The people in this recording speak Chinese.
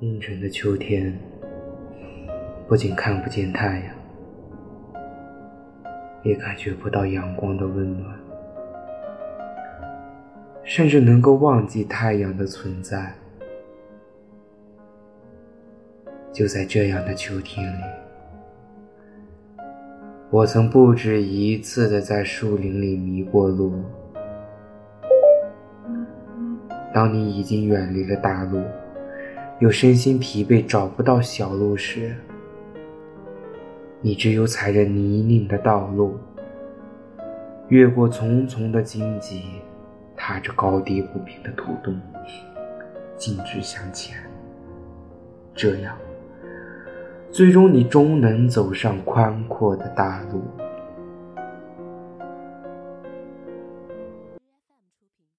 阴沉的秋天，不仅看不见太阳，也感觉不到阳光的温暖，甚至能够忘记太阳的存在。就在这样的秋天里，我曾不止一次的在树林里迷过路。当你已经远离了大路。又身心疲惫，找不到小路时，你只有踩着泥泞的道路，越过重重的荆棘，踏着高低不平的土洞，径直向前。这样，最终你终能走上宽阔的大路。